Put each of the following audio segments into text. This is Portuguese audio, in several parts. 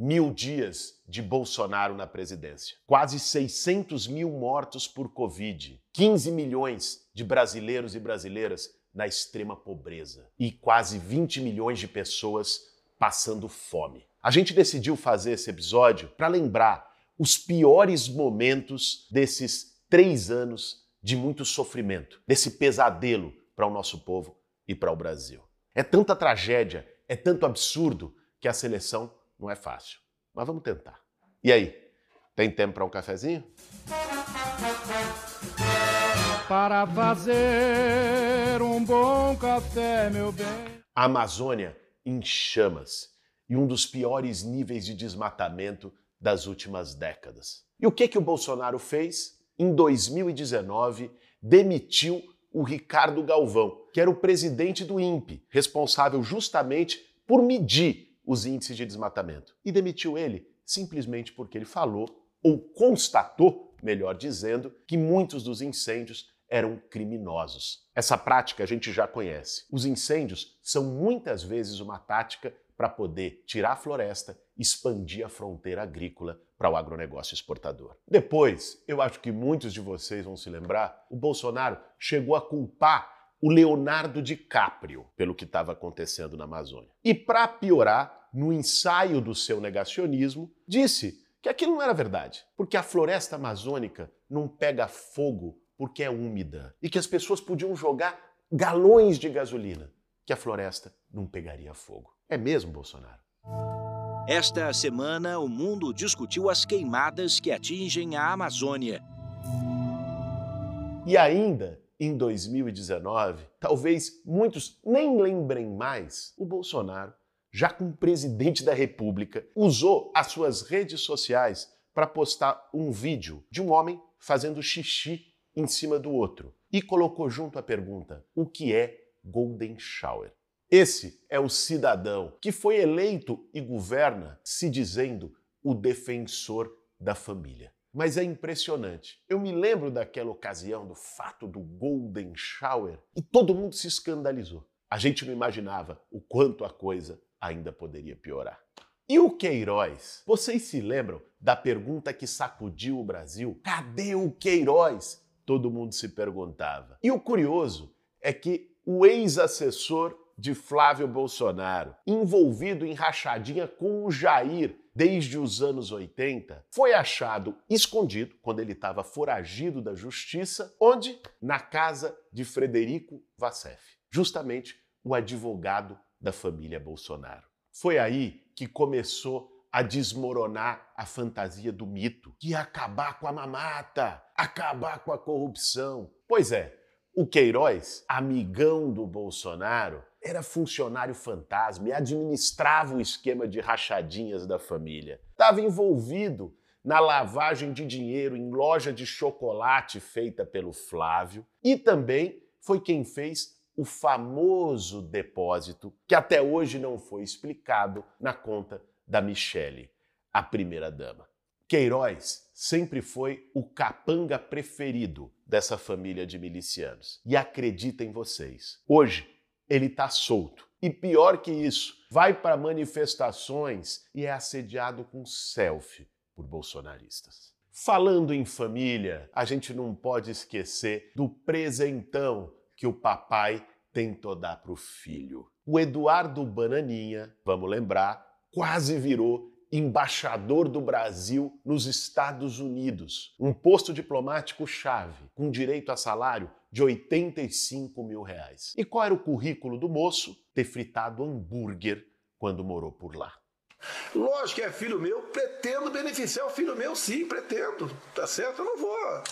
mil dias de Bolsonaro na presidência, quase 600 mil mortos por Covid, 15 milhões de brasileiros e brasileiras na extrema pobreza e quase 20 milhões de pessoas passando fome. A gente decidiu fazer esse episódio para lembrar os piores momentos desses três anos de muito sofrimento, desse pesadelo para o nosso povo e para o Brasil. É tanta tragédia, é tanto absurdo que a seleção não é fácil. Mas vamos tentar. E aí, tem tempo para um cafezinho? Para fazer um bom café, meu bem. A Amazônia em chamas e um dos piores níveis de desmatamento das últimas décadas. E o que que o Bolsonaro fez? Em 2019, demitiu o Ricardo Galvão, que era o presidente do INPE, responsável justamente por medir os índices de desmatamento. E demitiu ele simplesmente porque ele falou, ou constatou, melhor dizendo, que muitos dos incêndios eram criminosos. Essa prática a gente já conhece. Os incêndios são muitas vezes uma tática para poder tirar a floresta, expandir a fronteira agrícola para o agronegócio exportador. Depois, eu acho que muitos de vocês vão se lembrar, o Bolsonaro chegou a culpar o Leonardo DiCaprio pelo que estava acontecendo na Amazônia. E para piorar, no ensaio do seu negacionismo, disse que aquilo não era verdade, porque a floresta amazônica não pega fogo porque é úmida e que as pessoas podiam jogar galões de gasolina, que a floresta não pegaria fogo. É mesmo, Bolsonaro? Esta semana, o mundo discutiu as queimadas que atingem a Amazônia. E ainda em 2019, talvez muitos nem lembrem mais, o Bolsonaro, já como presidente da República, usou as suas redes sociais para postar um vídeo de um homem fazendo xixi em cima do outro e colocou junto a pergunta: o que é Golden Shower? Esse é o cidadão que foi eleito e governa se dizendo o defensor da família. Mas é impressionante. Eu me lembro daquela ocasião do fato do Golden Shower e todo mundo se escandalizou. A gente não imaginava o quanto a coisa ainda poderia piorar. E o Queiroz? Vocês se lembram da pergunta que sacudiu o Brasil? Cadê o Queiroz? Todo mundo se perguntava. E o curioso é que o ex-assessor de Flávio Bolsonaro, envolvido em rachadinha com o Jair desde os anos 80, foi achado escondido quando ele estava foragido da justiça, onde? Na casa de Frederico Vassef, justamente o advogado da família Bolsonaro. Foi aí que começou a desmoronar a fantasia do mito, que ia acabar com a mamata, acabar com a corrupção. Pois é, o Queiroz, amigão do Bolsonaro, era funcionário fantasma e administrava o esquema de rachadinhas da família. Estava envolvido na lavagem de dinheiro em loja de chocolate feita pelo Flávio e também foi quem fez o famoso depósito que até hoje não foi explicado na conta da Michele, a primeira-dama. Queiroz sempre foi o capanga preferido dessa família de milicianos. E acredita em vocês. Hoje, ele está solto. E pior que isso, vai para manifestações e é assediado com selfie por bolsonaristas. Falando em família, a gente não pode esquecer do presentão que o papai tentou dar para o filho. O Eduardo Bananinha, vamos lembrar, quase virou embaixador do Brasil nos Estados Unidos, um posto diplomático chave, com direito a salário de 85 mil reais. E qual era o currículo do moço? Ter fritado hambúrguer quando morou por lá. Lógico que é filho meu, pretendo beneficiar o filho meu, sim, pretendo. Tá certo? Eu não vou.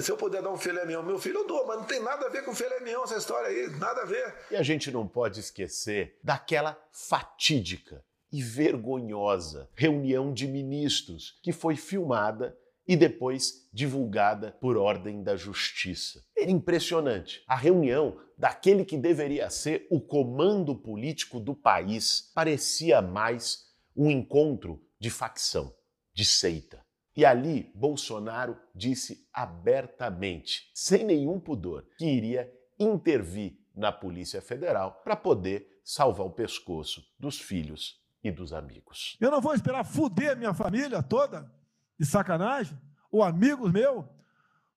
Se eu puder dar um filé mignon meu filho, eu dou, mas não tem nada a ver com filé mignon essa história aí, nada a ver. E a gente não pode esquecer daquela fatídica e vergonhosa reunião de ministros que foi filmada e depois divulgada por ordem da justiça. Era impressionante. A reunião daquele que deveria ser o comando político do país parecia mais um encontro de facção, de seita. E ali Bolsonaro disse abertamente, sem nenhum pudor, que iria intervir na Polícia Federal para poder salvar o pescoço dos filhos e dos amigos. Eu não vou esperar fuder minha família toda, de sacanagem, ou amigos meus,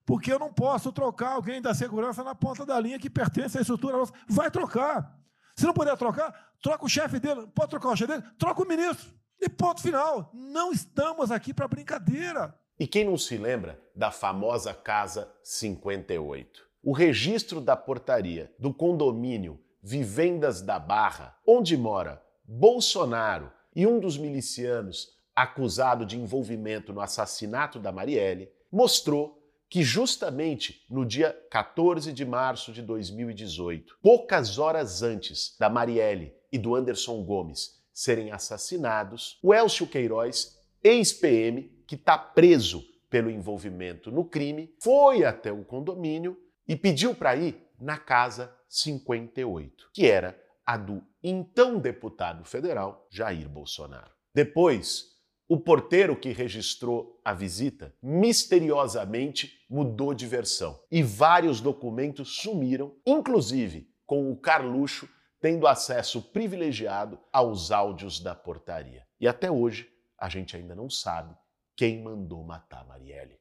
porque eu não posso trocar alguém da segurança na ponta da linha que pertence à estrutura nossa. Vai trocar. Se não puder trocar, troca o chefe dele. Pode trocar o chefe dele? Troca o ministro. E ponto final. Não estamos aqui para brincadeira. E quem não se lembra da famosa Casa 58? O registro da portaria do condomínio Vivendas da Barra, onde mora Bolsonaro e um dos milicianos acusado de envolvimento no assassinato da Marielle, mostrou que justamente no dia 14 de março de 2018, poucas horas antes da Marielle e do Anderson Gomes serem assassinados, o Elcio Queiroz, ex-PM, que está preso pelo envolvimento no crime, foi até o condomínio e pediu para ir na casa 58, que era a do então deputado federal Jair Bolsonaro. Depois, o porteiro que registrou a visita misteriosamente mudou de versão e vários documentos sumiram, inclusive com o Carluxo tendo acesso privilegiado aos áudios da portaria. E até hoje a gente ainda não sabe quem mandou matar Marielle.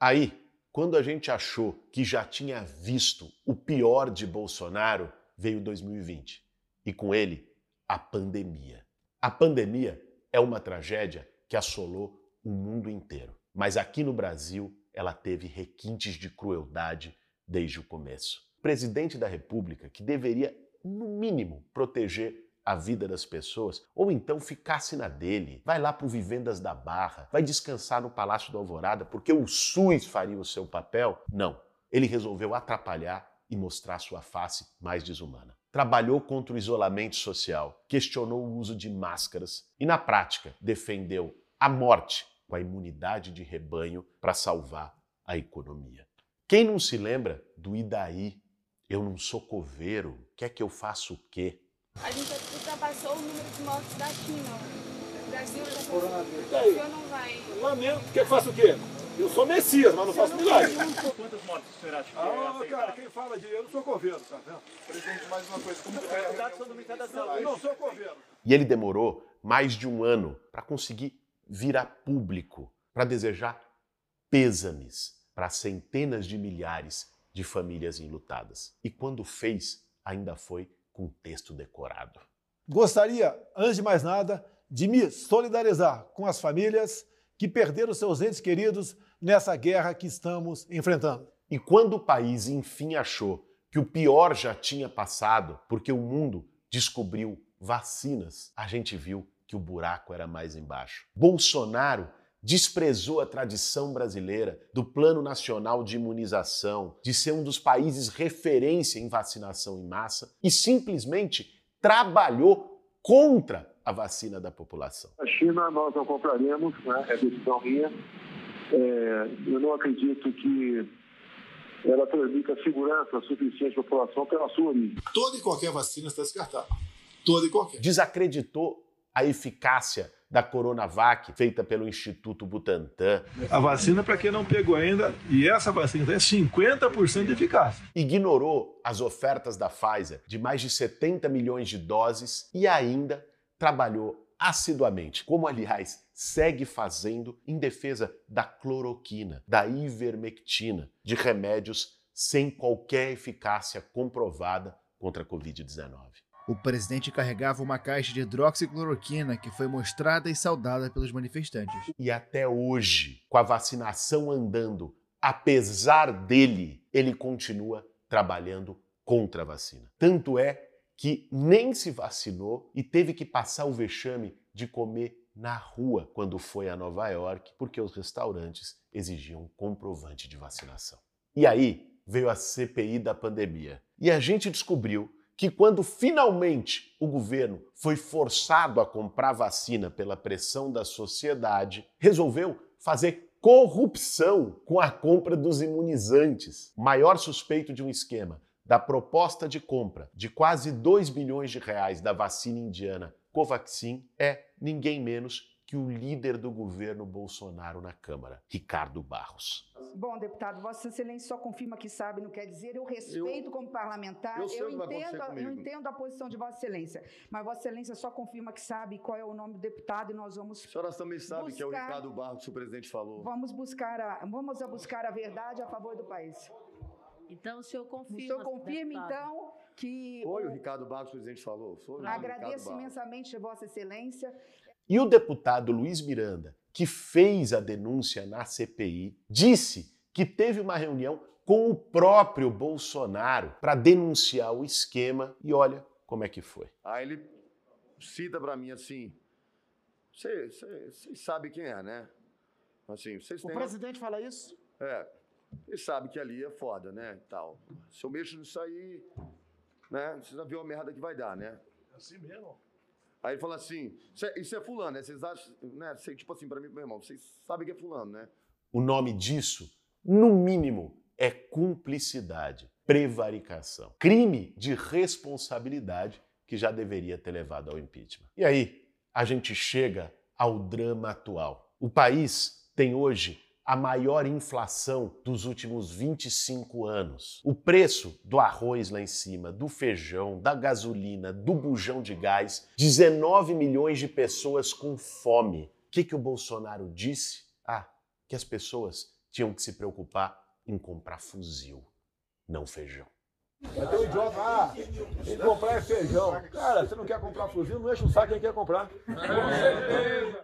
Aí, quando a gente achou que já tinha visto o pior de Bolsonaro, veio 2020 e com ele a pandemia. A pandemia é uma tragédia que assolou o mundo inteiro, mas aqui no Brasil ela teve requintes de crueldade desde o começo. O presidente da República, que deveria, no mínimo, proteger a vida das pessoas, ou então ficasse na dele, vai lá para o Vivendas da Barra, vai descansar no Palácio da Alvorada, porque o SUS faria o seu papel? Não. Ele resolveu atrapalhar e mostrar sua face mais desumana. Trabalhou contra o isolamento social, questionou o uso de máscaras e, na prática, defendeu a morte com a imunidade de rebanho para salvar a economia. Quem não se lembra do Idaí? Eu não sou coveiro, quer que eu faça o quê? A gente ultrapassou o número de mortes da China. O Brasil já. Coronavírus. O Brasil não vai. Lamento. Quer que faça o quê? Eu sou Messias, mas não faço milagre. Quantas mortes o senhor acha que Ah, cara, quem fala de eu não sou coveiro, tá vendo? Presidente, mais uma coisa. Como é, do Ministério da Saúde. Eu não sou coveiro. E ele demorou mais de um ano para conseguir vir a público, para desejar pêsames para centenas de milhares de famílias enlutadas. E quando fez, ainda foi com texto decorado. Gostaria, antes de mais nada, de me solidarizar com as famílias que perderam seus entes queridos nessa guerra que estamos enfrentando. E quando o país enfim achou que o pior já tinha passado, porque o mundo descobriu vacinas, a gente viu que o buraco era mais embaixo. Bolsonaro desprezou a tradição brasileira do Plano Nacional de Imunização, de ser um dos países referência em vacinação em massa e simplesmente trabalhou contra a vacina da população. A China nós não compraremos, né? é decisão minha. É, eu não acredito que ela transmita segurança suficiente à população pela sua origem. Toda e qualquer vacina está descartada. Toda e qualquer. Desacreditou a eficácia da Coronavac, feita pelo Instituto Butantan, A vacina, para quem não pegou ainda, e essa vacina é 50% de eficácia. ignorou as ofertas da Pfizer de mais de 70 milhões de doses e ainda trabalhou assiduamente, como aliás segue fazendo em defesa da cloroquina, da ivermectina, de remédios sem qualquer eficácia comprovada contra a Covid-19. O presidente carregava uma caixa de hidroxicloroquina que foi mostrada e saudada pelos manifestantes. E até hoje, com a vacinação andando, apesar dele, ele continua trabalhando contra a vacina. Tanto é que nem se vacinou e teve que passar o vexame de comer na rua quando foi a Nova York, porque os restaurantes exigiam comprovante de vacinação. E aí veio a CPI da pandemia. E a gente descobriu que quando finalmente o governo foi forçado a comprar vacina pela pressão da sociedade, resolveu fazer corrupção com a compra dos imunizantes. Maior suspeito de um esquema da proposta de compra de quase 2 bilhões de reais da vacina indiana Covaxin é ninguém menos que o líder do governo Bolsonaro na Câmara, Ricardo Barros. Bom, deputado, Vossa Excelência só confirma que sabe, não quer dizer. Eu respeito eu, como parlamentar, eu, eu entendo, eu entendo a posição de Vossa Excelência. Mas Vossa Excelência só confirma que sabe qual é o nome do deputado e nós vamos. A senhora também sabe buscar, que é o Ricardo Barros que o presidente falou. Vamos buscar a, vamos a buscar a verdade a favor do país. Então, o senhor confirma. O senhor confirma, deputado. então, que. Foi o, o Ricardo Barros que o presidente falou. Foi Agradeço imensamente, Vossa Excelência. E o deputado Luiz Miranda, que fez a denúncia na CPI, disse que teve uma reunião com o próprio Bolsonaro para denunciar o esquema e olha como é que foi. Aí ele cita para mim assim: vocês sabem quem é, né? Assim, vocês têm... O presidente fala isso? É. Ele sabe que ali é foda, né? Tal. Se eu mexo nisso aí, né? Você já viu a merda que vai dar, né? É assim mesmo. Aí ele fala assim: isso é, fulano, né? Vocês acham, né? Tipo assim, para mim, meu irmão, vocês sabem que é fulano, né? O nome disso, no mínimo, é cumplicidade, prevaricação, crime de responsabilidade que já deveria ter levado ao impeachment. E aí, a gente chega ao drama atual. O país tem hoje a maior inflação dos últimos 25 anos. O preço do arroz lá em cima, do feijão, da gasolina, do bujão de gás, 19 milhões de pessoas com fome. O que, que o Bolsonaro disse? Ah, que as pessoas tinham que se preocupar em comprar fuzil, não feijão. Vai ter um idiota, ah, tem que comprar é feijão. Cara, você não quer comprar fuzil, não enche o saco quem quer comprar.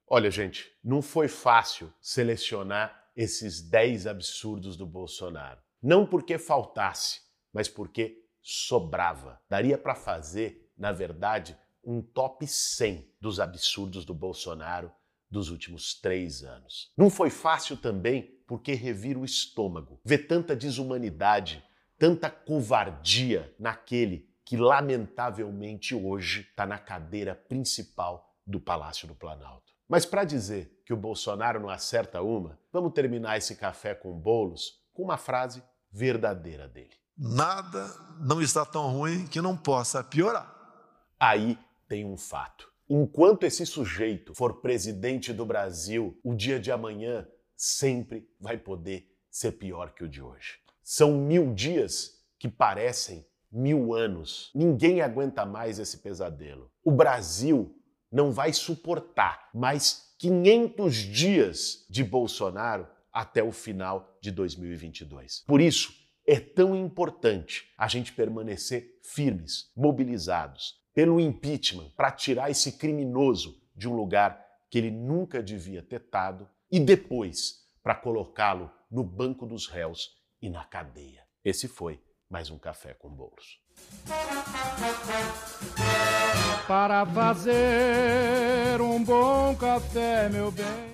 Olha, gente, não foi fácil selecionar esses 10 absurdos do Bolsonaro. Não porque faltasse, mas porque sobrava. Daria para fazer, na verdade, um top 100 dos absurdos do Bolsonaro dos últimos três anos. Não foi fácil também porque revira o estômago, ver tanta desumanidade, tanta covardia naquele que, lamentavelmente, hoje está na cadeira principal do Palácio do Planalto. Mas para dizer que o Bolsonaro não acerta uma, vamos terminar esse café com bolos com uma frase verdadeira dele. Nada não está tão ruim que não possa piorar. Aí tem um fato. Enquanto esse sujeito for presidente do Brasil, o dia de amanhã sempre vai poder ser pior que o de hoje. São mil dias que parecem mil anos. Ninguém aguenta mais esse pesadelo. O Brasil não vai suportar mais 500 dias de Bolsonaro até o final de 2022. Por isso, é tão importante a gente permanecer firmes, mobilizados pelo impeachment para tirar esse criminoso de um lugar que ele nunca devia ter estado e depois para colocá-lo no banco dos réus e na cadeia. Esse foi mais um café com bolos. Para fazer um bom café, meu bem.